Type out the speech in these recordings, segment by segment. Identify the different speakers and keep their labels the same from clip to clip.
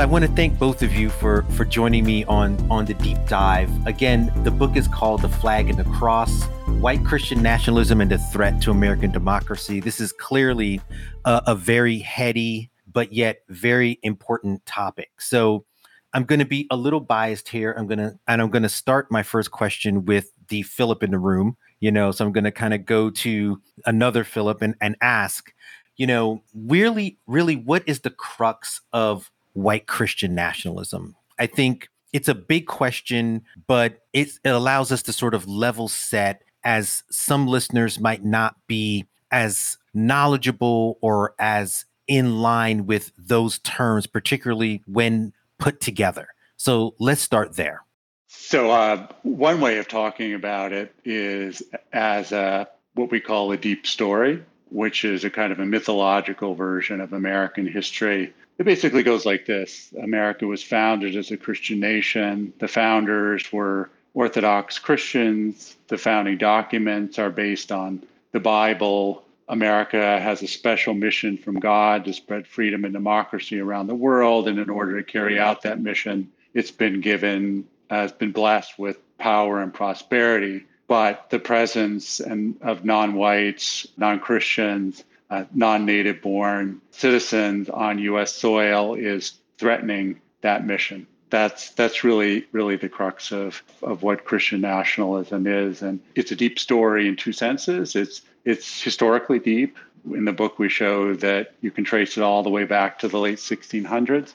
Speaker 1: I want to thank both of you for for joining me on on the deep dive. Again, the book is called The Flag and the Cross: White Christian Nationalism and the Threat to American Democracy. This is clearly a, a very heady but yet very important topic. So I'm going to be a little biased here. I'm going to and I'm going to start my first question with the Philip in the room, you know, so I'm going to kind of go to another Philip and and ask, you know, really really what is the crux of white Christian nationalism? I think it's a big question, but it, it allows us to sort of level set as some listeners might not be as knowledgeable or as in line with those terms, particularly when put together. So let's start there.
Speaker 2: So, uh, one way of talking about it is as a, what we call a deep story, which is a kind of a mythological version of American history it basically goes like this America was founded as a Christian nation. The founders were Orthodox Christians. The founding documents are based on the Bible. America has a special mission from God to spread freedom and democracy around the world. And in order to carry out that mission, it's been given, uh, it's been blessed with power and prosperity. But the presence and, of non whites, non Christians, uh, non-native born citizens on U.S. soil is threatening that mission. That's that's really really the crux of of what Christian nationalism is, and it's a deep story in two senses. It's it's historically deep. In the book, we show that you can trace it all the way back to the late 1600s,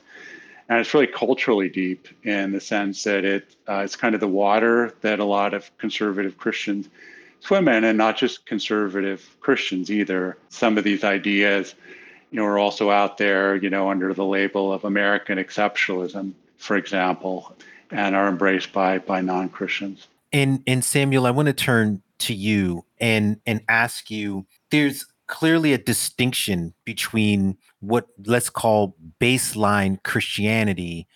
Speaker 2: and it's really culturally deep in the sense that it uh, it's kind of the water that a lot of conservative Christians women and not just conservative Christians either. Some of these ideas, you know, are also out there, you know, under the label of American exceptionalism, for example, and are embraced by by non-Christians.
Speaker 1: And and Samuel, I want to turn to you and and ask you there's clearly a distinction between what let's call baseline Christianity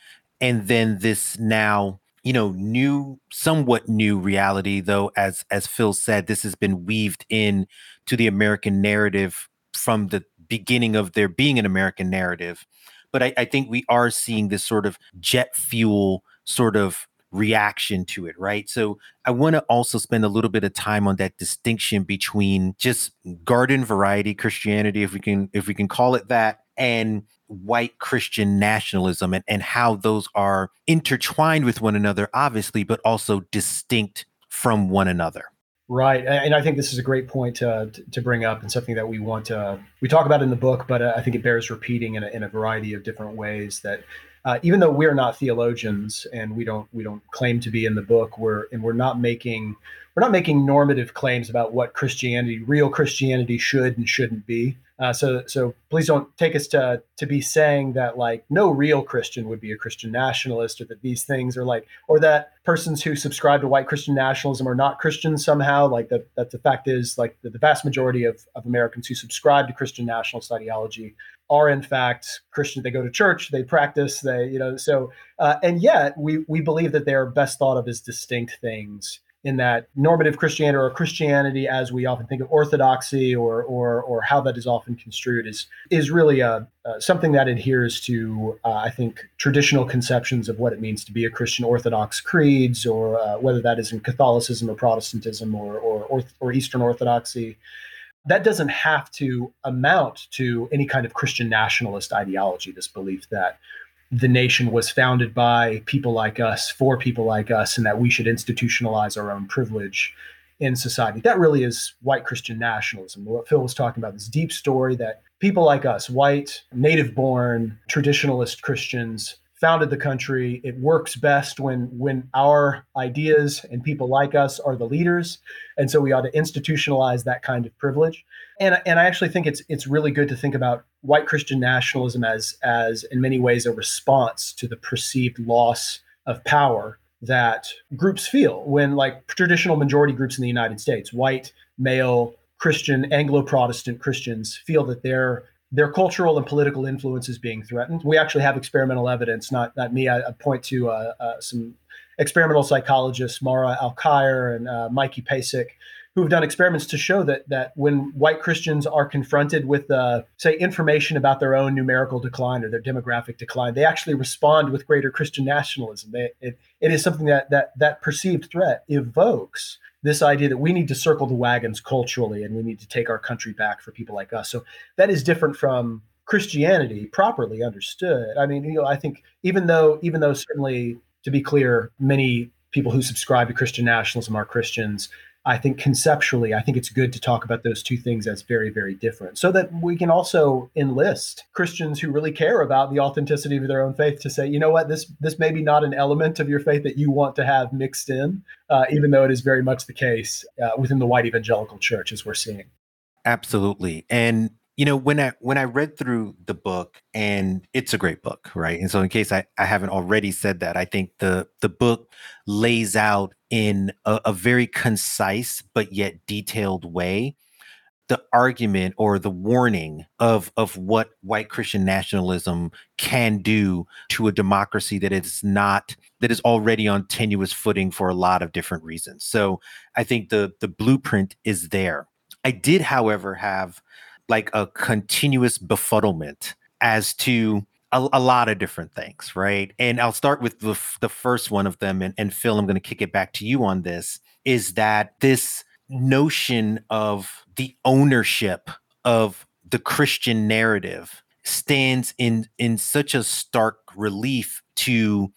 Speaker 1: and then this now you know new somewhat new reality though as as phil said this has been weaved in to the american narrative from the beginning of there being an american narrative. But I, I think we are seeing this sort of jet fuel sort of reaction to it right? So i want to also spend a little bit of time on that distinction between just garden variety christianity if we can if we can call it that and white Christian nationalism and, and how those are intertwined with one another, obviously, but also distinct from one another.
Speaker 3: Right, and I think this is a great point to, to bring up, and something that we want to we talk about in the book, but uh, I think it bears repeating in a, in a variety of different ways. That uh, even though we're not theologians and we don't we don't claim to be in the book, we're and we're not making we're not making normative claims about what Christianity, real Christianity, should and shouldn't be. Uh, so, so please don't take us to to be saying that like no real Christian would be a Christian nationalist, or that these things are like, or that persons who subscribe to white Christian nationalism are not Christians somehow. Like that, that the fact is like the, the vast majority of, of Americans who subscribe to Christian nationalist ideology are in fact Christian. They go to church, they practice, they you know. So, uh, and yet we we believe that they are best thought of as distinct things in that normative Christianity or Christianity, as we often think of orthodoxy or or or how that is often construed, is is really a, uh, something that adheres to uh, I think traditional conceptions of what it means to be a Christian Orthodox creeds, or uh, whether that is in Catholicism or Protestantism or or, or, or Eastern Orthodoxy. That doesn't have to amount to any kind of Christian nationalist ideology. This belief that the nation was founded by people like us for people like us and that we should institutionalize our own privilege in society. That really is white christian nationalism. What phil was talking about this deep story that people like us white native born traditionalist christians founded the country. It works best when when our ideas and people like us are the leaders. And so we ought to institutionalize that kind of privilege. And and i actually think it's it's really good to think about white Christian nationalism as as in many ways a response to the perceived loss of power that groups feel when like traditional majority groups in the United States, white, male, Christian, Anglo-Protestant Christians feel that their their cultural and political influence is being threatened. We actually have experimental evidence, not not me. I, I point to uh, uh, some experimental psychologists, Mara Alkire and uh, Mikey Pasek, who have done experiments to show that that when white Christians are confronted with, uh, say, information about their own numerical decline or their demographic decline, they actually respond with greater Christian nationalism. They, it, it is something that that that perceived threat evokes this idea that we need to circle the wagons culturally and we need to take our country back for people like us. So that is different from Christianity properly understood. I mean, you know, I think even though even though certainly to be clear, many people who subscribe to Christian nationalism are Christians. I think conceptually, I think it's good to talk about those two things as very, very different so that we can also enlist Christians who really care about the authenticity of their own faith to say, you know what, this this may be not an element of your faith that you want to have mixed in, uh, even though it is very much the case uh, within the white evangelical church, as we're seeing.
Speaker 1: Absolutely. And you know when i when i read through the book and it's a great book right? And so in case i, I haven't already said that i think the the book lays out in a, a very concise but yet detailed way the argument or the warning of of what white christian nationalism can do to a democracy that is not that is already on tenuous footing for a lot of different reasons. So i think the the blueprint is there. I did however have like a continuous befuddlement as to a, a, lot of different things, right? And I'll start with the, the first one of them. And, and Phil, I'm going to kick it back to you on this is that this notion of the ownership of the Christian narrative stands in in such a stark relief to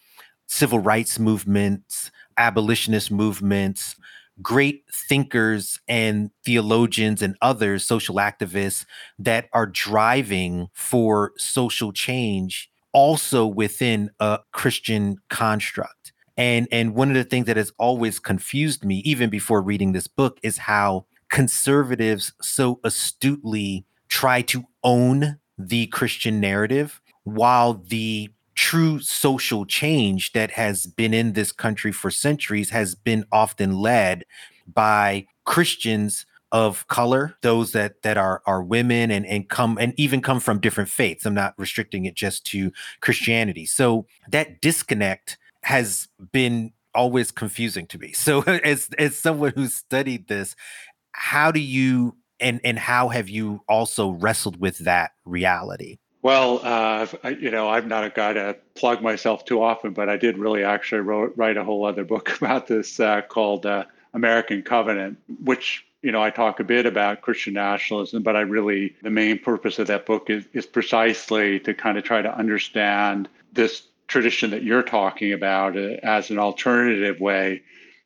Speaker 1: civil rights movements, abolitionist movements, great thinkers and theologians and others, social activists that are driving for social change also within a Christian construct. And and one of the things that has always confused me even before reading this book is how conservatives so astutely try to own the Christian narrative while the true social change that has been in this country for centuries has been often led by Christians of color, those that that are are women and and come and even come from different faiths. I'm not restricting it just to Christianity. So that disconnect has been always confusing to me. So as as someone who's studied this, how do you and and how have you also wrestled with that reality?
Speaker 2: Well, uh, you know, I'm not a guy to plug myself too often, but I did really actually wrote, write a whole other book about this uh, called uh, American Covenant, which you know I talk a bit about Christian nationalism, but I really the main purpose of that book is is precisely to kind of try to understand this tradition that you're talking about uh, as an alternative way,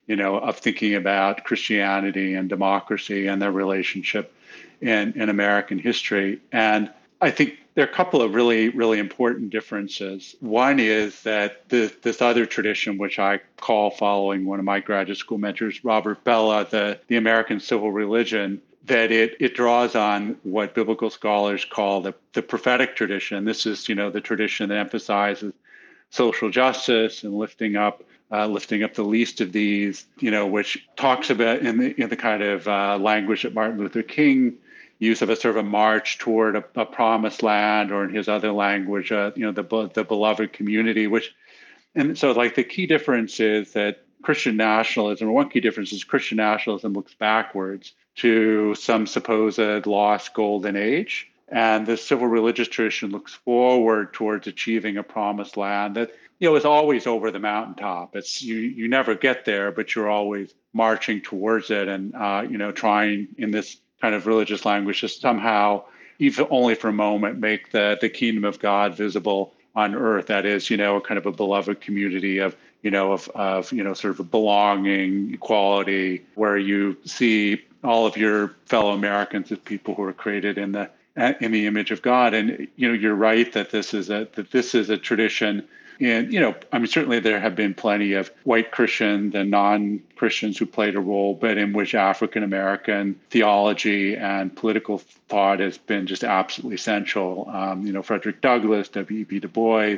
Speaker 2: you know, of thinking about Christianity and democracy and their relationship in in American history. And I think there are a couple of really, really important differences. One is that this, this other tradition, which I call following one of my graduate school mentors, Robert Bellah, the, the American civil religion, that it, it draws on what biblical scholars call the, the prophetic tradition. This is, you know, the tradition that emphasizes social justice and lifting up uh, lifting up the least of these, you know, which talks about in the, in the kind of uh, language that Martin Luther King use of a sort of a march toward a, a promised land, or in his other language, uh, you know, the the beloved community. Which, and so like the key difference is that Christian nationalism, or one key difference is Christian nationalism looks backwards to some supposed lost golden age, and the civil religious tradition looks forward towards achieving a promised land that you know is always over the mountaintop. It's you you never get there, but you're always marching towards it, and uh, you know trying in this kind of religious language to somehow, even only for a moment, make the, the kingdom of God visible on earth. That is, you know, kind of a beloved community of, you know, of, of you know, sort of a belonging, equality, where you see all of your fellow Americans as people who are created in the in the image of God. And you know, you're right that this is a that this is a tradition And, you know, I mean, certainly there have been plenty of white Christians and non Christians who played a role, but in which African American theology and political thought has been just absolutely essential. Um, you know, Frederick Douglass, W.E.B. Du Bois,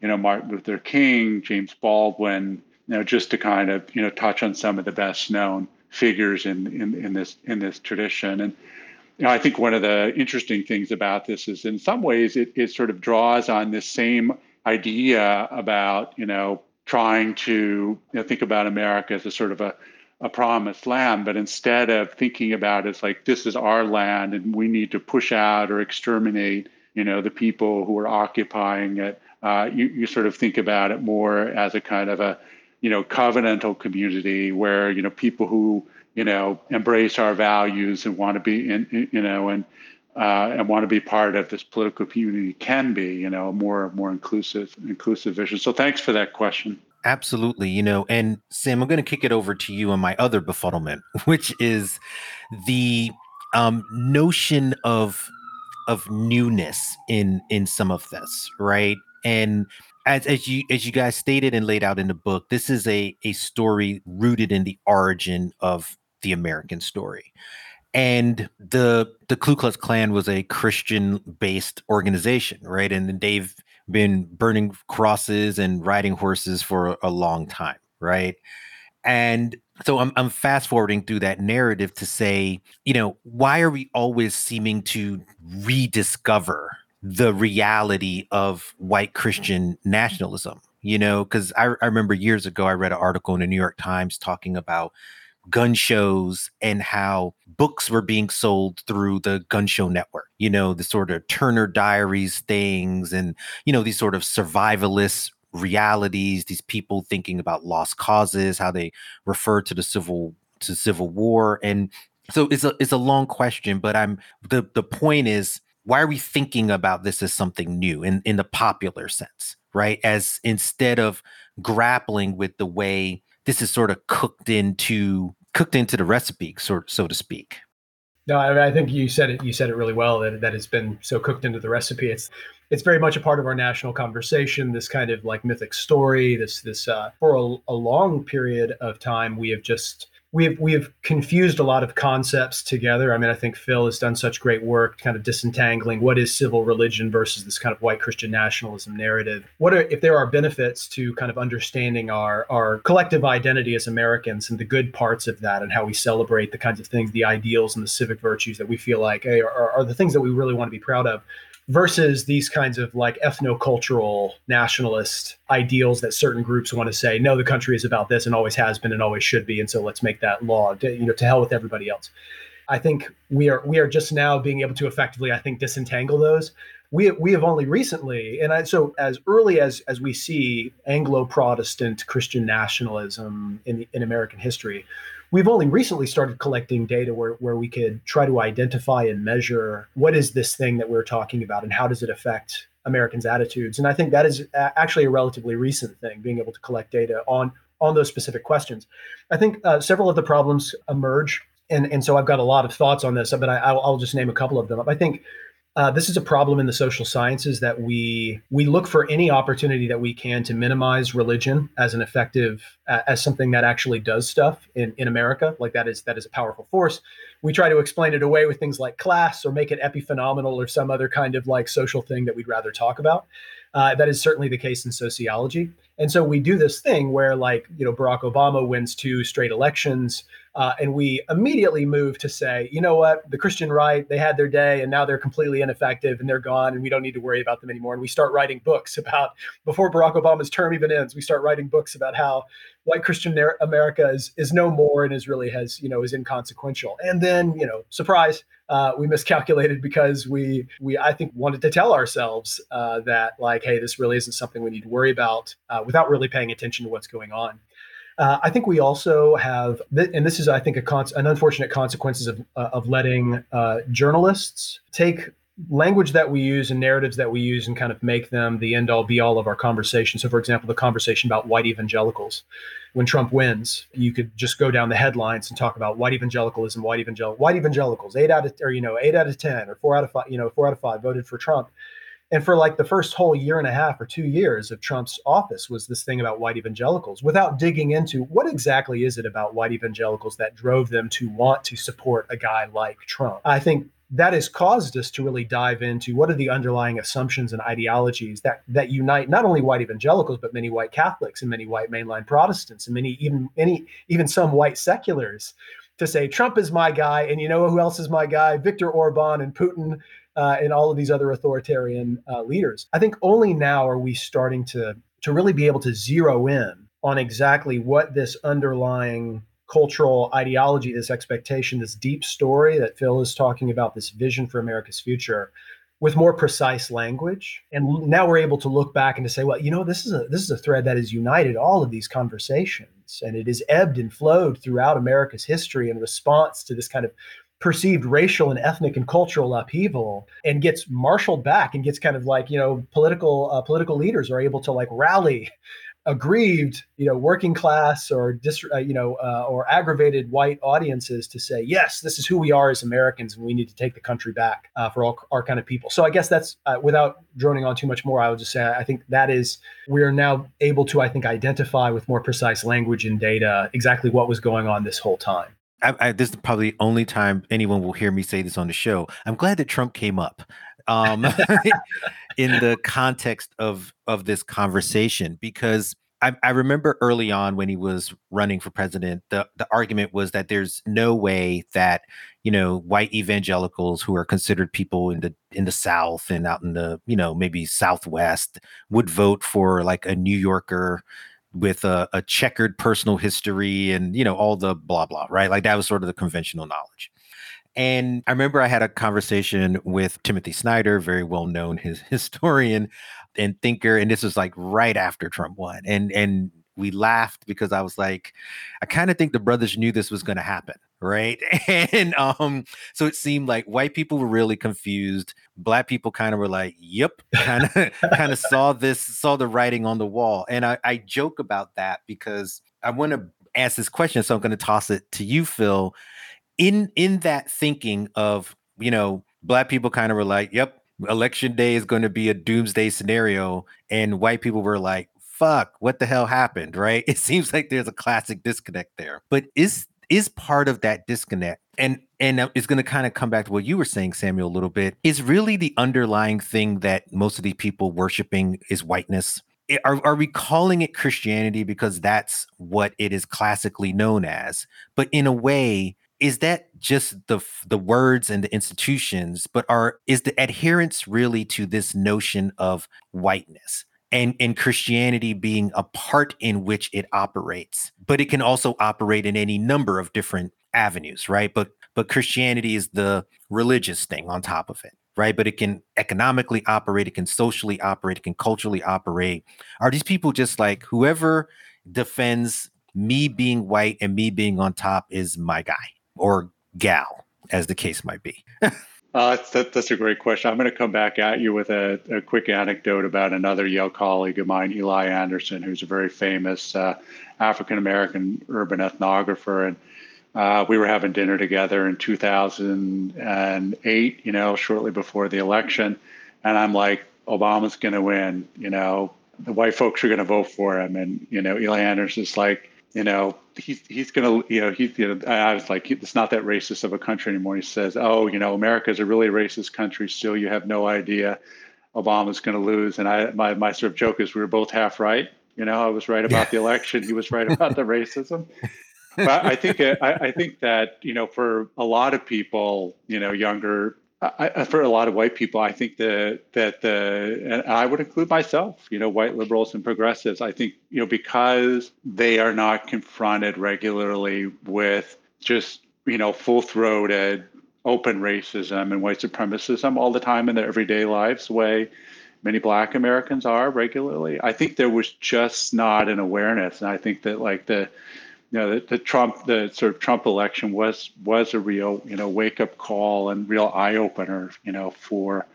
Speaker 2: you know, Martin Luther King, James Baldwin, you know, just to kind of, you know, touch on some of the best known figures in, in, in this in this tradition. And you know, I think one of the interesting things about this is in some ways it, it sort of draws on this same idea about, you know, trying to you know, think about America as a sort of a, a promised land, but instead of thinking about it as like this is our land and we need to push out or exterminate, you know, the people who are occupying it, uh, you, you sort of think about it more as a kind of a you know covenantal community where you know people who you know embrace our values and want to be in you know and uh, and want to be part of this political community can be you know a more more inclusive inclusive vision. So thanks for that question.
Speaker 1: Absolutely. You know and sam i'm going to kick it over to you on my other befuddlement which is the um, notion of of newness in in some of this right? And as as you as you guys stated and laid out in the book, this is a a story rooted in the origin of the American story. And the the Ku Klux Klan was a Christian based organization, right? And they've been burning crosses and riding horses for a long time, right? And so I'm, I'm fast forwarding through that narrative to say, you know, why are we always seeming to rediscover the reality of white Christian nationalism, you know, because I, I remember years ago, I read an article in the New York Times talking about gun shows and how books were being sold through the gun show network you know the sort of turner diaries things and you know these sort of survivalist realities these people thinking about lost causes how they refer to the civil to civil war and so it's a it's a long question but i'm the the point is why are we thinking about this as something new in, in the popular sense, right? As instead of grappling with the way this is sort of cooked into cooked into the recipe, so, so to speak.
Speaker 3: No, I, I think you said it. You said it really well. That that has been so cooked into the recipe. It's it's very much a part of our national conversation. This kind of like mythic story. This this uh, for a, a long period of time, we have just we have we have confused a lot of concepts together. I mean, I think Phil has done such great work, kind of disentangling what is civil religion versus this kind of white Christian nationalism narrative. What are if there are benefits to kind of understanding our our collective identity as Americans and the good parts of that, and how we celebrate the kinds of things, the ideals and the civic virtues that we feel like hey, are, are the things that we really want to be proud of versus these kinds of like ethnocultural nationalist ideals that certain groups want to say no the country is about this and always has been and always should be and so let's make that law. To, you know to hell with everybody else. I think we are we are just now being able to effectively i think disentangle those. We we have only recently and I, so as early as as we see anglo protestant christian nationalism in in american history we've only recently started collecting data where, where we could try to identify and measure what is this thing that we're talking about and how does it affect Americans' attitudes. And I think that is actually a relatively recent thing, being able to collect data on on those specific questions. I think uh, several of the problems emerge, and and so I've got a lot of thoughts on this, but I, I'll, I'll just name a couple of them. I think uh, this is a problem in the social sciences that we we look for any opportunity that we can to minimize religion as an effective uh, as something that actually does stuff in, in America. Like that is that is a powerful force. We try to explain it away with things like class or make it epiphenomenal or some other kind of like social thing that we'd rather talk about. Uh, that is certainly the case in sociology. And so we do this thing where, like, you know, Barack Obama wins two straight elections. Uh, and we immediately move to say, you know what, the Christian right, they had their day and now they're completely ineffective and they're gone and we don't need to worry about them anymore. And we start writing books about, before Barack Obama's term even ends, we start writing books about how white Christian America is, is no more and is really has, you know, is inconsequential. And then, you know, surprise, uh, we miscalculated because we, we, I think, wanted to tell ourselves uh, that, like, hey, this really isn't something we need to worry about uh, without really paying attention to what's going on. Uh, I think we also have, and this is, I think, a con- an unfortunate consequences of uh, of letting uh, journalists take language that we use and narratives that we use and kind of make them the end all be all of our conversation. So, for example, the conversation about white evangelicals. When Trump wins, you could just go down the headlines and talk about white evangelicalism, white evangel white evangelicals, eight out of or you know eight out of ten or four out of five, you know four out of five voted for Trump And for like the first whole year and a half or two years of Trump's office was this thing about white evangelicals without digging into what exactly is it about white evangelicals that drove them to want to support a guy like Trump. I think that has caused us to really dive into what are the underlying assumptions and ideologies that that unite not only white evangelicals but many white Catholics and many white mainline Protestants and many even any even some white seculars to say Trump is my guy and you know who else is my guy Viktor Orban and Putin uh, and all of these other authoritarian uh, leaders. I think only now are we starting to to really be able to zero in on exactly what this underlying cultural ideology, this expectation, this deep story that Phil is talking about, this vision for America's future with more precise language. And now we're able to look back and to say, well, you know, this is a this is a thread that has united all of these conversations and it has ebbed and flowed throughout America's history in response to this kind of perceived racial and ethnic and cultural upheaval and gets marshaled back and gets kind of like you know political uh, political leaders are able to like rally aggrieved, you know, working class or dis, uh, you know, uh, or aggravated white audiences to say, yes, this is who we are as Americans, and we need to take the country back uh, for all our kind of people. So I guess that's uh, without droning on too much more. I would just say I think that is we are now able to, I think, identify with more precise language and data exactly what was going on this whole time.
Speaker 1: I, I, this is probably the only time anyone will hear me say this on the show. I'm glad that Trump came up um, in the context of of this conversation because I, I, remember early on when he was running for president, the the argument was that there's no way that you know white evangelicals who are considered people in the in the South and out in the you know maybe Southwest would vote for like a New Yorker with a, a checkered personal history and you know all the blah blah right? Like that was sort of the conventional knowledge. And I remember I had a conversation with Timothy Snyder, very well known his historian and thinker, and this was like right after Trump won. And and we laughed because I was like, I kind of think the brothers knew this was going to happen, right? And um, so it seemed like white people were really confused. Black people kind of were like, "Yep," kind of kind of saw this, saw the writing on the wall. And I, I joke about that because I want to ask this question, so I'm going to toss it to you, Phil in in that thinking of you know black people kind of were like yep election day is going to be a doomsday scenario and white people were like fuck what the hell happened right it seems like there's a classic disconnect there but is is part of that disconnect and and it's going to kind of come back to what you were saying samuel a little bit is really the underlying thing that most of these people worshiping is whiteness. Eh, are, are we calling it christianity because that's what it is classically known as? But in a way is that just the the words and the institutions but are is the adherence really to this notion of whiteness and and christianity being a part in which it operates but it can also operate in any number of different avenues right? But but christianity is the religious thing on top of it right? But it can economically operate it can socially operate it can culturally operate. Are these people just like whoever defends me being white and me being on top is my guy or gal, as the case might be?
Speaker 2: Uh, that, that's a great question. I'm going to come back at you with a, a, quick anecdote about another Yale colleague of mine, Eli Anderson, who's a very famous uh, African American urban ethnographer. And uh, we were having dinner together in 2008, you know, shortly before the election. And I'm like, Obama's going to win, you know, the white folks are going to vote for him. And, you know, Eli Anderson's like, you know, he's he's gonna, you know, he's, you know, I was like, it's not that racist of a country anymore. He says, oh, you know, America is a really racist country. Still, you have no idea Obama's going to lose. And I, my my sort of joke is we were both half right. You know, I was right about the election. He was right about the racism. But I think uh, I, I think that you know, for a lot of people, you know, younger I, for a lot of white people, I think that that the and I would include myself, you know, white liberals and progressives. I think you know because they are not confronted regularly with just you know full throated open racism and white supremacism all the time in their everyday lives, the way many Black Americans are regularly. I think there was just not an awareness, and I think that like the you know, the, the, Trump, the sort of Trump election was was a real, you know, wake up call and real eye opener, you know, for,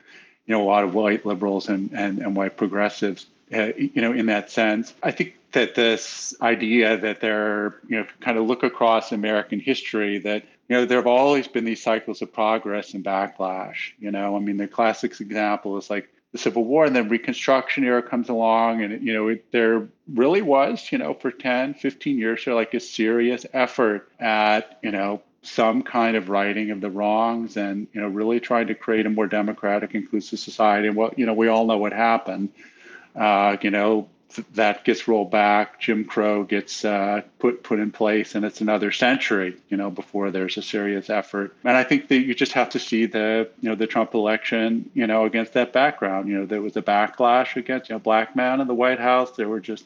Speaker 2: you know, a lot of white liberals and and, and white progressives, uh, you know, in that sense. I think that this idea that they're, you know, kind of look across American history that you know there have always been these cycles of progress and backlash. You know, I mean, the classic example is like the Civil War, and then Reconstruction era comes along, and you know it, there really was, you know, for 10, 15 years, there like a serious effort at you know some kind of righting of the wrongs, and you know really trying to create a more democratic, inclusive society. And what you know we all know what happened. Uh, you know, that gets rolled back. Jim Crow gets uh, put put in place, and it's another century, you know, before there's a serious effort. And I think that you just have to see the, you know, the Trump election, you know, against that background. You know, there was a backlash against, you know, black man in the White House. There were just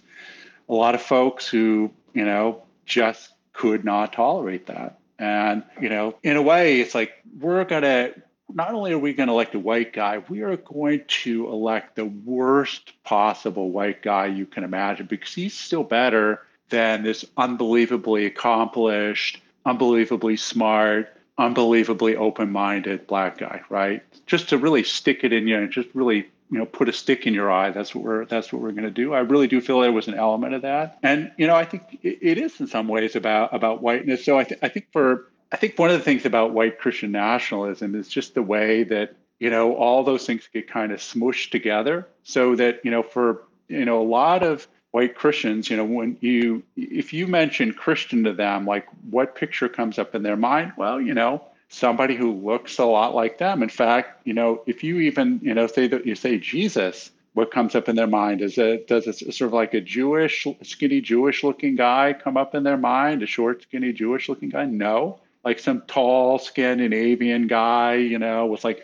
Speaker 2: a lot of folks who, you know, just could not tolerate that. And you know, in a way, it's like we're gonna not only are we going to elect a white guy, we are going to elect the worst possible white guy you can imagine because he's still better than this unbelievably accomplished, unbelievably smart, unbelievably open-minded black guy, right? Just to really stick it in you and just really you know put a stick in your eye that's what we're that's what we're going to do. I really do feel there was an element of that. And you know i think it, it is in some ways about about whiteness. So i, th- I think for I think one of the things about white Christian nationalism is just the way that, you know, all those things get kind of smooshed together so that, you know, for, you know, a lot of white Christians, you know, when you, if you mention Christian to them, like what picture comes up in their mind? Well, you know, somebody who looks a lot like them. In fact, you know, if you even, you know, say that you say Jesus, what comes up in their mind is it does it sort of like a Jewish, skinny Jewish looking guy come up in their mind, a short, skinny Jewish looking guy? No like some tall Scandinavian guy, you know, with like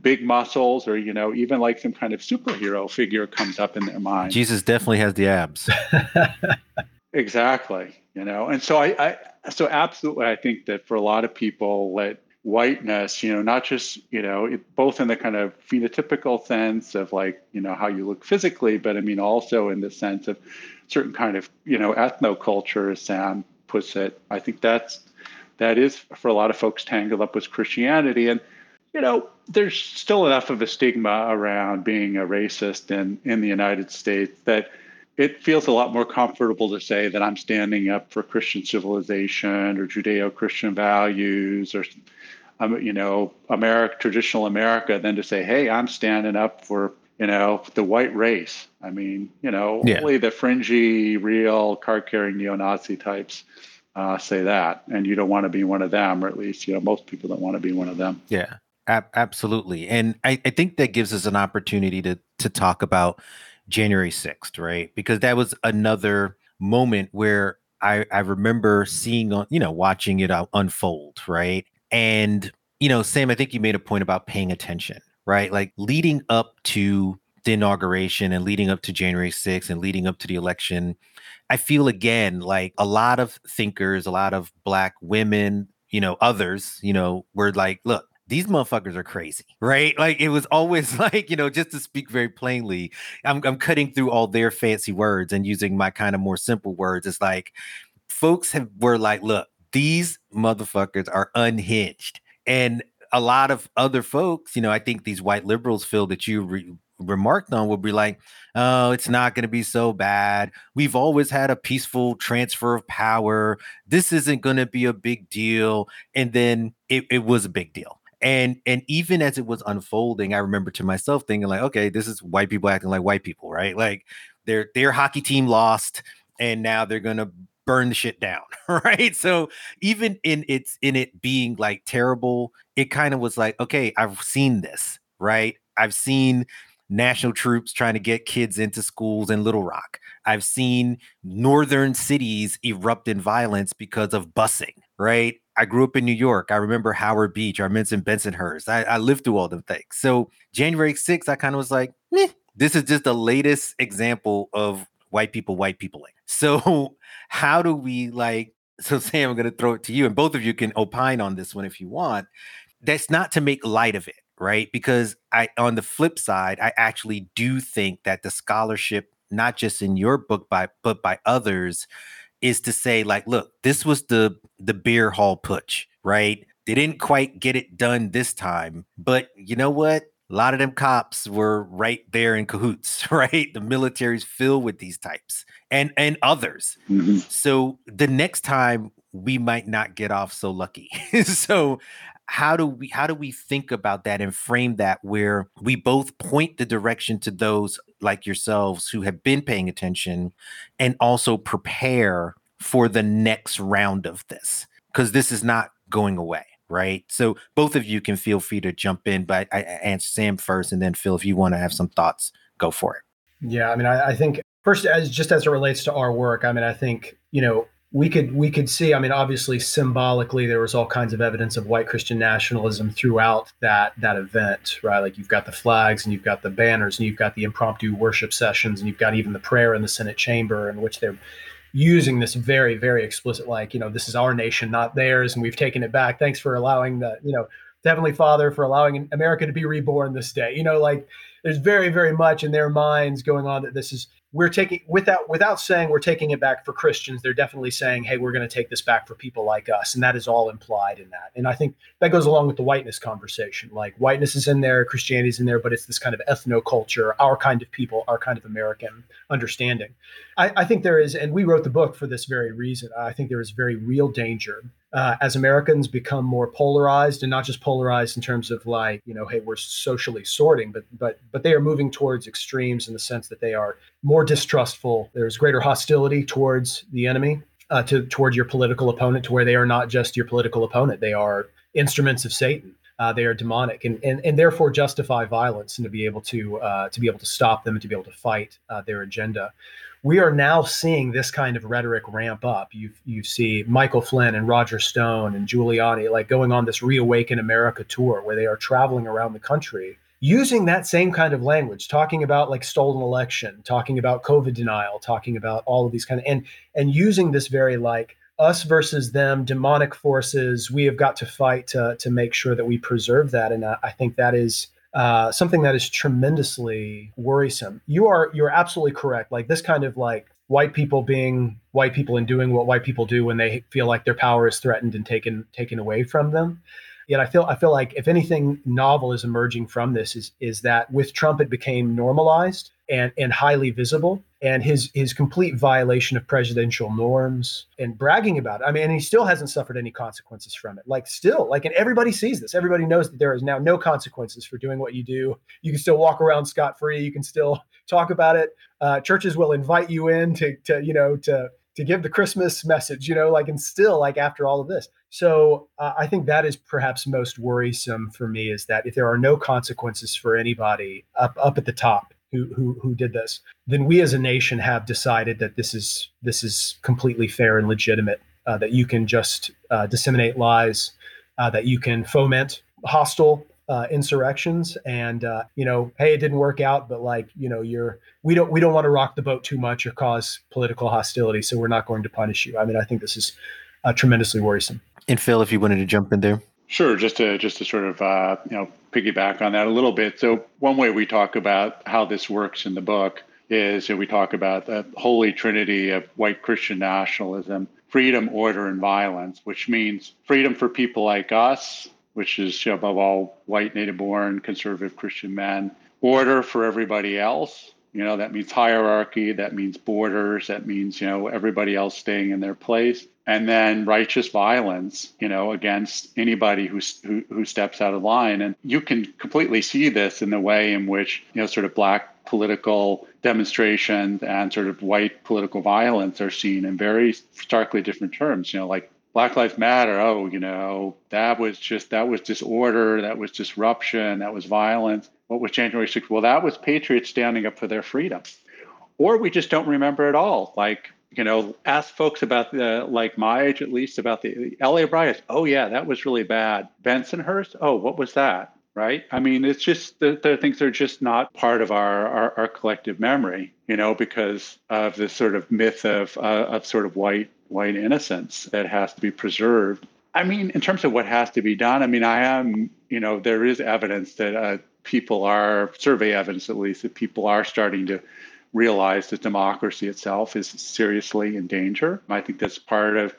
Speaker 2: big muscles or, you know, even like some kind of superhero figure comes up in their mind.
Speaker 1: Jesus definitely has the abs.
Speaker 2: exactly. You know, and so I, I, so absolutely, I think that for a lot of people that whiteness, you know, not just, you know, it, both in the kind of phenotypical sense of like, you know, how you look physically, but I mean, also in the sense of certain kind of, you know, ethnoculture, as Sam puts it. I think that's that is for a lot of folks tangled up with Christianity. And, you know, there's still enough of a stigma around being a racist in, in the United States that it feels a lot more comfortable to say that I'm standing up for Christian civilization or Judeo Christian values or, um, you know, America, traditional America than to say, hey, I'm standing up for you know, the white race. I mean, you know, yeah. only the fringy, real card carrying neo Nazi types uh, say that, and you don't want to be one of them, or at least you know most people don't want to be one of them.
Speaker 1: Yeah, ab- absolutely, and I, I think that gives us an opportunity to to talk about January sixth, right? Because that was another moment where I I remember seeing on you know watching it unfold, right? And you know, Sam, I think you made a point about paying attention, right? Like leading up to the inauguration and leading up to January 6th and leading up to the election, I feel again like a lot of thinkers, a lot of black women, you know, others, you know, were like, look, these motherfuckers are crazy, right? Like it was always like, you know, just to speak very plainly, I'm, I'm cutting through all their fancy words and using my kind of more simple words. It's like folks have were like, look, these motherfuckers are unhinged. And a lot of other folks, you know, I think these white liberals feel that you re- remarked on would be like, oh, it's not going to be so bad. We've always had a peaceful transfer of power. This isn't going to be a big deal. And then it, it was a big deal. And and even as it was unfolding, I remember to myself thinking like, okay, this is white people acting like white people, right? Like their their hockey team lost, and now they're gonna burn the shit down, right? So even in its in it being like terrible, it kind of was like, okay, I've seen this, right? I've seen national troops trying to get kids into schools in Little Rock. I've seen northern cities erupt in violence because of busing, right? I grew up in New York. I remember Howard Beach. I mentioned Bensonhurst. I, I lived through all the things. So January 6th, I kind of was like, this is just the latest example of white people, white peopling. So how do we like, so Sam, I'm going to throw it to you and both of you can opine on this one if you want. That's not to make light of it right? Because I on the flip side, I actually do think that the scholarship, not just in your book by but by others, is to say, like, look, this was the the beer hall putsch, right? They didn't quite get it done this time, but you know what? A lot of them cops were right there in cahoots, right? The military's filled with these types and and others. Mm-hmm. So the next time we might not get off so lucky. so how do we how do we think about that and frame that where we both point the direction to those like yourselves who have been paying attention and also prepare for the next round of this? Because this is not going away right? So both of you can feel free to jump in but i, I answer sam first and then phil if you want to have some thoughts go for it.
Speaker 3: Yeah i mean I, I think first as just as it relates to our work i mean i think you know we could we could see i mean obviously symbolically there was all kinds of evidence of white christian nationalism throughout that that event right? Like you've got the flags and you've got the banners and you've got the impromptu worship sessions and you've got even the prayer in the senate chamber in which they're using this very very explicit like you know this is our nation not theirs and we've taken it back. Thanks for allowing the you know the heavenly father for allowing america to be reborn this day. You know like there's very very much in their minds going on that this is we're taking without without saying we're taking it back for Christians, they're definitely saying, "Hey, we're going to take this back for people like us," and that is all implied in that. And I think that goes along with the whiteness conversation. Like whiteness is in there, Christianity is in there, but it's this kind of ethnoculture, our kind of people, our kind of American understanding. I, I think there is, and we wrote the book for this very reason. I think there is very real danger uh, as Americans become more polarized, and not just polarized in terms of like you know, hey, we're socially sorting, but but but they are moving towards extremes in the sense that they are more distrustful. There's greater hostility towards the enemy, uh, to towards your political opponent, to where they are not just your political opponent; they are instruments of Satan. Uh, they are demonic, and, and and therefore justify violence, and to be able to uh, to be able to stop them, and to be able to fight uh, their agenda we are now seeing this kind of rhetoric ramp up. You you see Michael Flynn and Roger Stone and Giuliani like going on this Reawaken America tour where they are traveling around the country using that same kind of language, talking about like stolen election, talking about COVID denial, talking about all of these kind of and and using this very like us versus them, demonic forces. We have got to fight to to make sure that we preserve that, and I, I think that is uh, something that is tremendously worrisome. You are you're absolutely correct. Like this kind of like white people being white people and doing what white people do when they feel like their power is threatened and taken taken away from them. Yet I feel I feel like if anything novel is emerging from this is is that with Trump it became normalized and and highly visible and his his complete violation of presidential norms and bragging about it. I mean, he still hasn't suffered any consequences from it. Like still, like and everybody sees this. Everybody knows that there is now no consequences for doing what you do. You can still walk around scot free. You can still talk about it. Uh, churches will invite you in to to you know to to give the Christmas message. You know, like and still like after all of this. So uh, I think that is perhaps most worrisome for me is that if there are no consequences for anybody up up at the top who who who did this, then we as a nation have decided that this is this is completely fair and legitimate. Uh, that you can just uh, disseminate lies, uh, that you can foment hostile uh, insurrections, and uh, you know, hey, it didn't work out, but like you know, you're we don't we don't want to rock the boat too much or cause political hostility, so we're not going to punish you. I mean, I think this is uh, tremendously worrisome.
Speaker 1: And Phil, if you wanted to jump in there.
Speaker 2: Sure, just to just to sort of uh, you know piggyback on that a little bit. So one way we talk about how this works in the book is that we talk about the holy trinity of white Christian nationalism, freedom, order, and violence, which means freedom for people like us, which is above all white, native-born, conservative Christian men, order for everybody else. You know that means hierarchy, that means borders, that means you know everybody else staying in their place and then righteous violence, you know, against anybody who, who, who steps out of line. And you can completely see this in the way in which, you know, sort of black political demonstrations and sort of white political violence are seen in very starkly different terms. You know, like Black Lives Matter. Oh, you know, that was just that was disorder, that was disruption, that was violence. What was January 6th? Well, that was patriots standing up for their freedom. Or we just don't remember at all. Like you know, ask folks about the like my age at least about the LA riots. Oh yeah, that was really bad. Bensonhurst. Oh, what was that? Right. I mean, it's just the, the things are just not part of our, our, our collective memory, you know, because of this sort of myth of uh, of sort of white white innocence that has to be preserved. I mean, in terms of what has to be done, I mean, I am, you know, there is evidence that uh, people are survey evidence at least that people are starting to realize that democracy itself is seriously in danger. I think that's part of,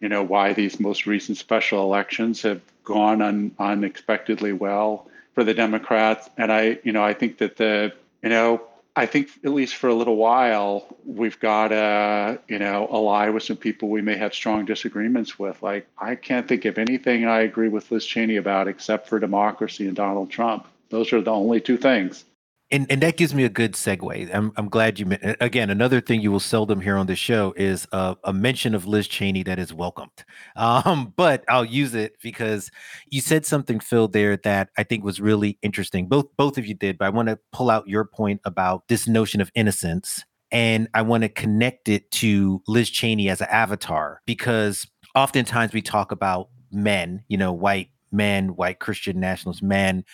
Speaker 2: you know, why these most recent special elections have gone un, unexpectedly well for the Democrats. And I, you know, I think that the, you know, I think at least for a little while, we've got to, you know, ally with some people we may have strong disagreements with. Like, I can't think of anything I agree with Liz Cheney about except for democracy and Donald Trump. Those are the only two things
Speaker 1: and and that gives me a good segue. I'm I'm glad you. Again, another thing you will seldom hear on the show is a, a mention of Liz Cheney that is welcomed. Um, but I'll use it because you said something, Phil, there that I think was really interesting. Both both of you did, but I want to pull out your point about this notion of innocence, and I want to connect it to Liz Cheney as an avatar because oftentimes we talk about men, you know, white men, white Christian nationalist men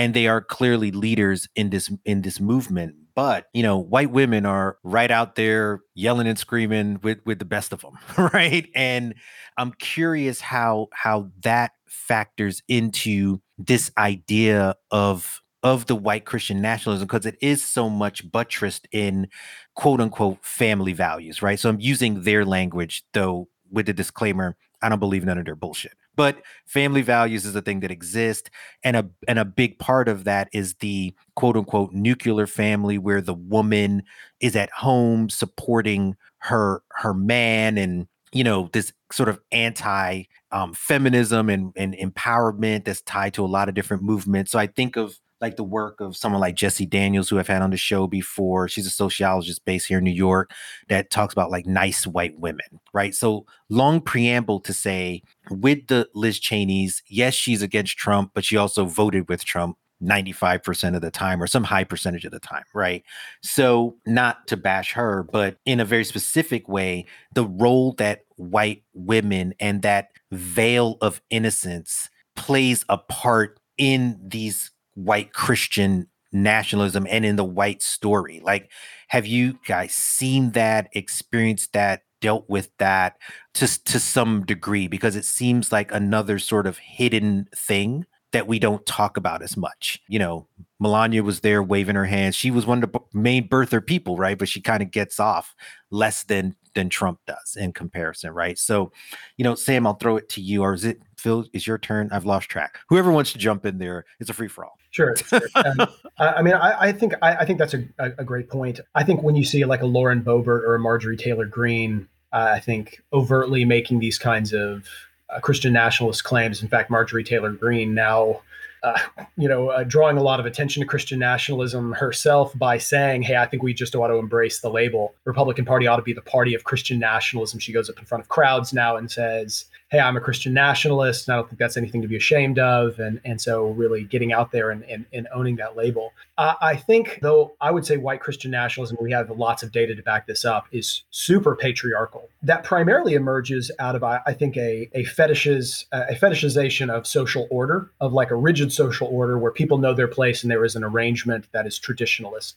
Speaker 1: and they are clearly leaders in this in this movement but you know white women are right out there yelling and screaming with with the best of them right? And i'm curious how how that factors into this idea of of the white christian nationalism because it is so much buttressed in quote unquote family values right? So i'm using their language though with the disclaimer i don't believe none of their bullshit but family values is a thing that exists and a and a big part of that is the quote unquote nuclear family where the woman is at home supporting her her man and you know this sort of anti um, feminism and, and empowerment that's tied to a lot of different movements. So i think of like the work of someone like Jessie Daniels, who I've had on the show before. She's a sociologist based here in New York that talks about like nice white women, right? So long preamble to say with the Liz Cheney's, yes, she's against Trump, but she also voted with Trump 95% of the time or some high percentage of the time, right? So, not to bash her, but in a very specific way, the role that white women and that veil of innocence plays a part in these white Christian nationalism and in the white story. Like, have you guys seen that, experienced that, dealt with that to, to some degree? Because it seems like another sort of hidden thing that we don't talk about as much. You know, Melania was there waving her hands. She was one of the main birther people, right? But she kind of gets off less than than Trump does in comparison, right? So, you know, Sam, I'll throw it to you, or is it Phil? Is your turn? I've lost track. Whoever wants to jump in there, it's a free for all.
Speaker 3: Sure. sure. Um, I mean, I, I think I, I, think that's a, a, great point. I think when you see like a Lauren Boebert or a Marjorie Taylor Greene, uh, I think overtly making these kinds of uh, Christian nationalist claims. In fact, Marjorie Taylor Greene now uh, you know, uh, drawing a lot of attention to Christian nationalism herself by saying, "Hey, I think we just ought to embrace the label. Republican Party ought to be the party of Christian nationalism." She goes up in front of crowds now and says, hey, I'm a Christian nationalist, and I don't think that's anything to be ashamed of. And and so really getting out there and, and, and owning that label. I think, though, I would say white Christian nationalism, we have lots of data to back this up, is super patriarchal. That primarily emerges out of, I, I think, a, a fetishes a fetishization of social order, of like a rigid social order where people know their place and there is an arrangement that is traditionalist.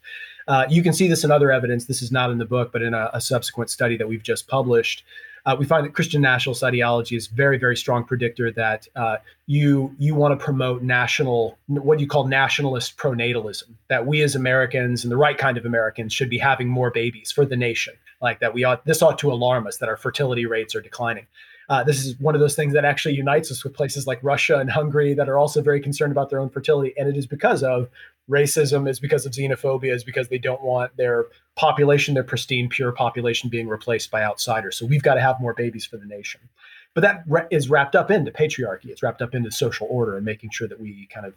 Speaker 3: Uh, you can see this in other evidence. This is not in the book, but in a, a subsequent study that we've just published uh, we find that Christian nationalist ideology is very, very strong predictor that uh, you you want to promote national what you call nationalist pronatalism. That we as Americans and the right kind of Americans should be having more babies for the nation. Like that, we ought this ought to alarm us that our fertility rates are declining. Uh, this is one of those things that actually unites us with places like Russia and Hungary that are also very concerned about their own fertility. And it is because of racism, is because of xenophobia, is because they don't want their population, their pristine, pure population being replaced by outsiders. So we've got to have more babies for the nation. But that is wrapped up into patriarchy. It's wrapped up into social order and making sure that we kind of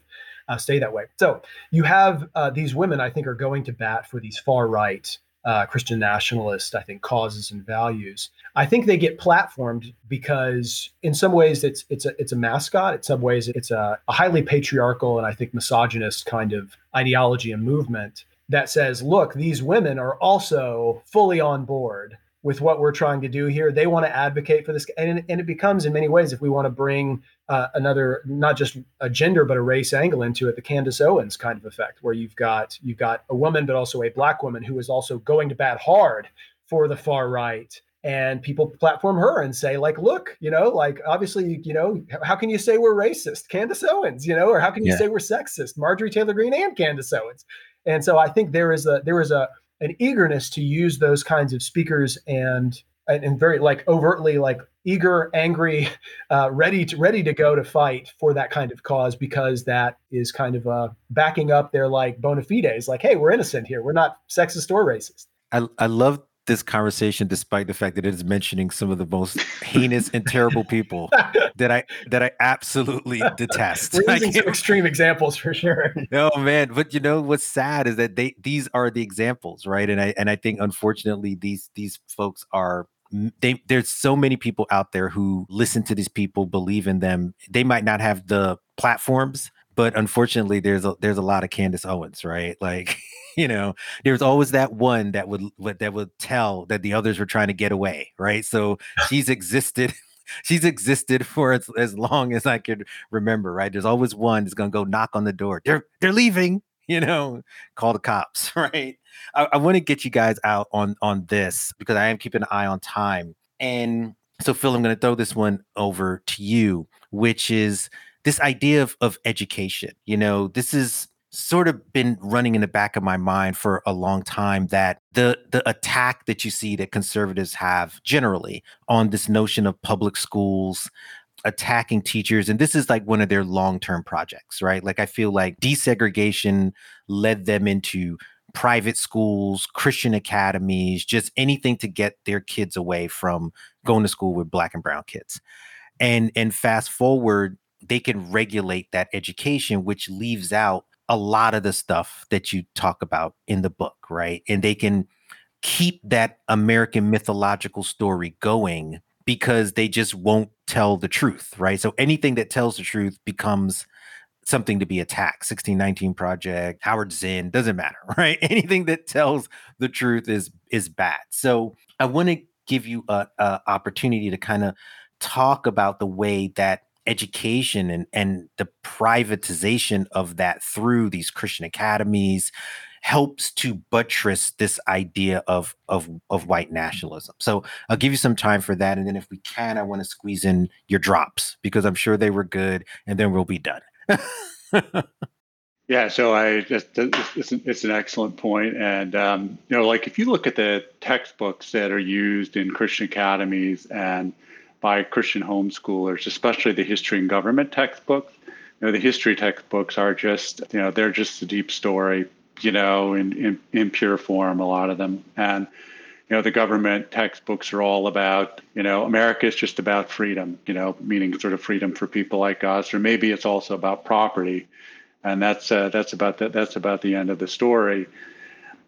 Speaker 3: uh, stay that way. So you have uh, these women, I think, are going to bat for these far right uh, Christian nationalist, I think, causes and values. I think they get platformed because, in some ways, it's it's a it's a mascot. In some ways, it's a, a highly patriarchal and I think misogynist kind of ideology and movement that says, look, these women are also fully on board with what we're trying to do here. They want to advocate for this, and, and it becomes in many ways, if we want to bring uh, another, not just a gender but a race angle into it, the Candace Owens kind of effect, where you've got you've got a woman but also a black woman who is also going to bat hard for the far right. And people platform her and say, like, look, you know, like obviously, you know, how can you say we're racist, Candace Owens, you know, or how can you yeah. say we're sexist, Marjorie Taylor Greene and Candace Owens? And so I think there is a there is a an eagerness to use those kinds of speakers and and very like overtly like eager, angry, uh, ready to ready to go to fight for that kind of cause because that is kind of uh, backing up their like bona fides, like, hey, we're innocent here, we're not sexist or racist.
Speaker 1: I I love this conversation despite the fact that it is mentioning some of the most heinous and terrible people that I that I absolutely detest.
Speaker 3: We're using some extreme examples for sure.
Speaker 1: Oh man, but you know what's sad is that they these are the examples, right? And I and I think unfortunately these these folks are they there's so many people out there who listen to these people, believe in them. They might not have the platforms, but unfortunately, there's a there's a lot of Candace Owens, right? Like, you know, there's always that one that would that would tell that the others were trying to get away, right? So she's existed. She's existed for as, as long as I could remember, right? There's always one that's gonna go knock on the door. They're they're leaving, you know, call the cops, right? I, I want to get you guys out on on this because I am keeping an eye on time. And so, Phil, I'm going to throw this one over to you, which is this idea of, of education. You know, this is sort of been running in the back of my mind for a long time that the the attack that you see that conservatives have generally on this notion of public schools attacking teachers and this is like one of their long-term projects right like i feel like desegregation led them into private schools, Christian academies, just anything to get their kids away from going to school with black and brown kids. And and fast forward, they can regulate that education, which leaves out a lot of the stuff that you talk about in the book, right? And they can keep that American mythological story going because they just won't tell the truth, right? So anything that tells the truth becomes something to be attacked 1619 project howard zinn doesn't matter right anything that tells the truth is is bad so i want to give you a, a opportunity to kind of talk about the way that education and and the privatization of that through these christian academies helps to buttress this idea of of of white nationalism. So I'll give you some time for that, and then if we can, I want to squeeze in your drops because I'm sure they were good, and then we'll be done.
Speaker 2: yeah, so I just it's, it's an excellent point, and um, you know, like if you look at the textbooks that are used in Christian academies and by Christian homeschoolers, especially the history and government textbooks, you know, the history textbooks are just you know they're just a deep story, you know, in in, in pure form, a lot of them, and you know the government textbooks are all about you know america is just about freedom you know meaning sort of freedom for people like us or maybe it's also about property. And that's uh, that's about the, that's about the end of the story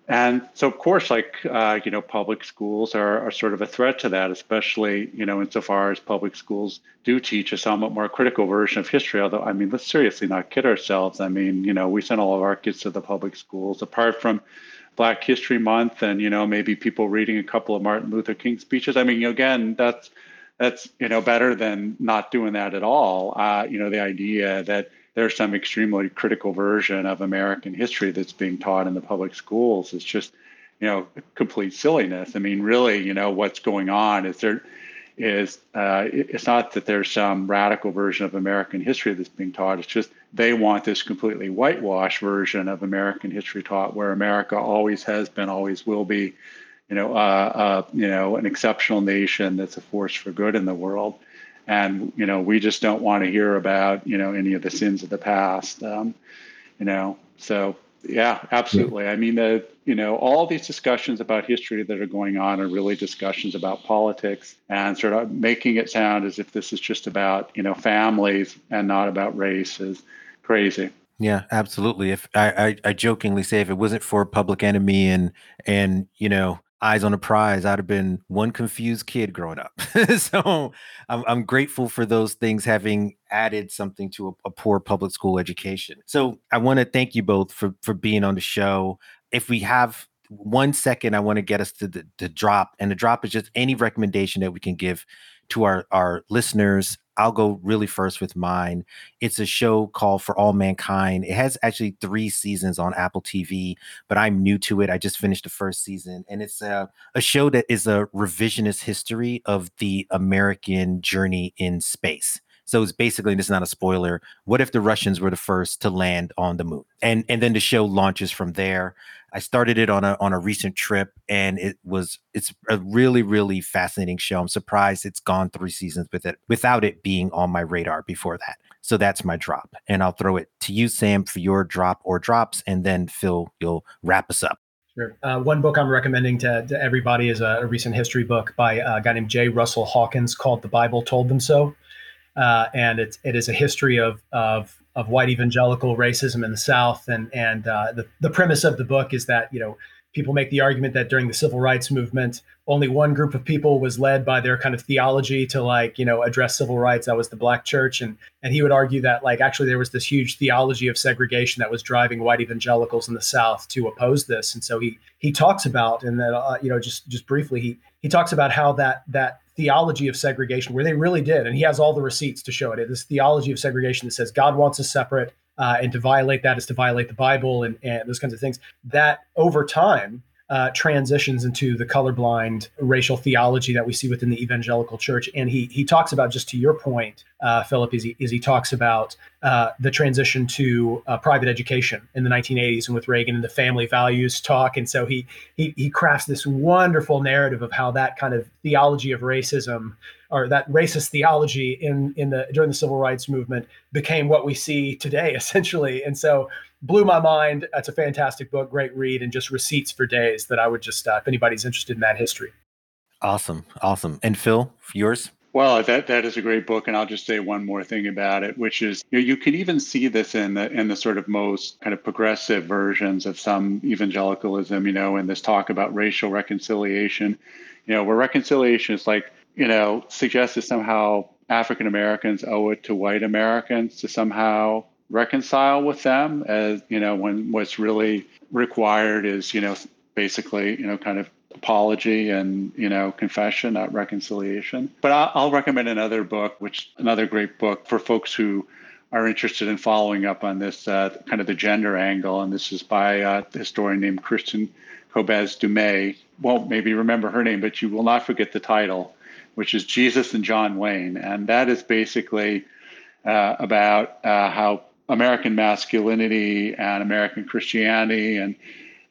Speaker 2: and so of course like uh, you know public schools are, are sort of a threat to that especially you know insofar as public schools do teach a somewhat more critical version of history although i mean let's seriously not kid ourselves i mean you know we send all of our kids to the public schools apart from Black History Month, and you know maybe people reading a couple of Martin Luther King speeches. I mean, again, that's that's you know better than not doing that at all. Uh, you know, the idea that there's some extremely critical version of American history that's being taught in the public schools It's just you know complete silliness. I mean, really, you know what's going on is there is uh, it's not that there's some radical version of American history that's being taught. It's just they want this completely whitewashed version of American history taught, where America always has been, always will be, you know, uh, uh, you know, an exceptional nation that's a force for good in the world. And you know, we just don't want to hear about you know any of the sins of the past. Um, you know, so yeah, absolutely. I mean, the you know all these discussions about history that are going on are really discussions about politics and sort of making it sound as if this is just about you know families and not about race is crazy.
Speaker 1: Yeah, absolutely. If I, I, I jokingly say if it wasn't for Public Enemy and and you know eyes on a prize, I'd have been one confused kid growing up. so I'm, I'm grateful for those things having added something to a, a poor public school education. So I want to thank you both for for being on the show. If we have one second, I want to get us to the, the drop, and the drop is just any recommendation that we can give to our our listeners I'll go really first with mine. It's a show called For All Mankind. It has actually three seasons on Apple TV, but I'm new to it. I just finished the first season, and it's a, a show that is a revisionist history of the American journey in space. So it's basically this is not a spoiler. What if the Russians were the first to land on the moon? And and then the show launches from there. I started it on a on a recent trip, and it was it's a really really fascinating show. I'm surprised it's gone three seasons with it without it being on my radar before that. So that's my drop, and I'll throw it to you, Sam, for your drop or drops, and then Phil, you'll wrap us up.
Speaker 3: Sure. Uh, one book I'm recommending to, to everybody is a, a, recent history book by a guy named J. Russell Hawkins called "The Bible Told Them So," uh, and it's it is a history of of of white evangelical racism in the South, and and uh, the the premise of the book is that you know people make the argument that during the civil rights movement only one group of people was led by their kind of theology to like you know address civil rights. That was the black church. And and he would argue that like actually there was this huge theology of segregation that was driving white evangelicals in the south to oppose this. And so he he talks about and then uh, you know just just briefly he he talks about how that that theology of segregation where they really did and he has all the receipts to show it this theology of segregation that says god wants us separate uh, and to violate that is to violate the Bible and, and those kinds of things. That over time uh, transitions into the colorblind racial theology that we see within the evangelical church. And he he talks about just to your point, uh, Philip, is he he talks about uh, the transition to uh, private education in the 1980s and with Reagan and the family values talk. And so he he he crafts this wonderful narrative of how that kind of theology of racism or that racist theology in in the during the civil rights movement became what we see today essentially. And so blew my mind. That's a fantastic book great read and just receipts for days that i would just if anybody's interested in that history.
Speaker 1: Awesome. Awesome. And phil yours
Speaker 2: well, that that is a great book, and I'll just say one more thing about it, which is you, know, you can even see this in the in the sort of most kind of progressive versions of some evangelicalism, you know, in this talk about racial reconciliation, you know, where reconciliation is like you know, suggests that somehow African Americans owe it to white Americans to somehow reconcile with them as, you know, when what's really required is, you know, basically, you know, kind of apology and, you know, confession, not reconciliation. But I'll, recommend another book, which another great book for folks who are interested in following up on this uh, kind of the gender angle. And this is by uh, a historian named Kristin Kobes Du Mez. Won't maybe remember her name, but you will not forget the title which is Jesus and John Wayne. And that is basically uh, about uh, how American masculinity and American Christianity and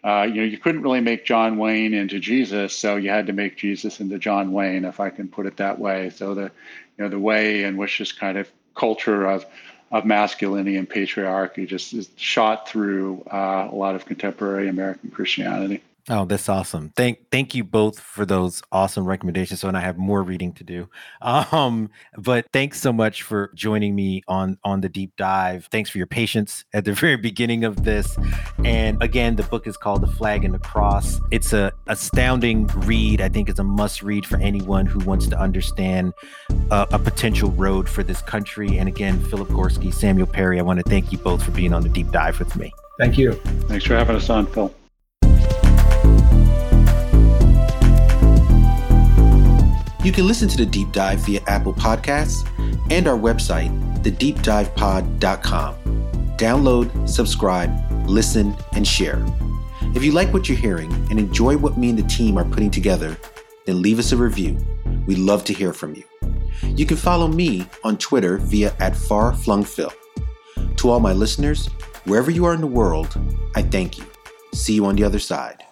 Speaker 2: uh, you know, you couldn't really make John Wayne into Jesus, so you had to make Jesus into John Wayne, if I can put it that way. So the, you know, the way in which this kind of culture of of masculinity and patriarchy just is shot through uh, a lot of contemporary American Christianity.
Speaker 1: Oh, that's awesome. Thank thank you both for those awesome recommendations. So and I have more reading to do. Um, but thanks so much for joining me on on the deep dive. Thanks for your patience at the very beginning of this. And again, the book is called The Flag and the Cross. It's a astounding read. I think it's a must read for anyone who wants to understand a, a potential road for this country. And again, Philip Gorski, Samuel Perry, I want to thank you both for being on the deep dive with me.
Speaker 3: Thank you.
Speaker 2: Thanks for having us on, Phil.
Speaker 1: You can listen to the deep dive via Apple Podcasts and our website, thedeepdivepod.com. Download, subscribe, listen, and share. If you like what you're hearing and enjoy what me and the team are putting together, then leave us a review. We'd love to hear from you. You can follow me on Twitter via at farflungphil. To all my listeners, wherever you are in the world, I thank you. See you on the other side.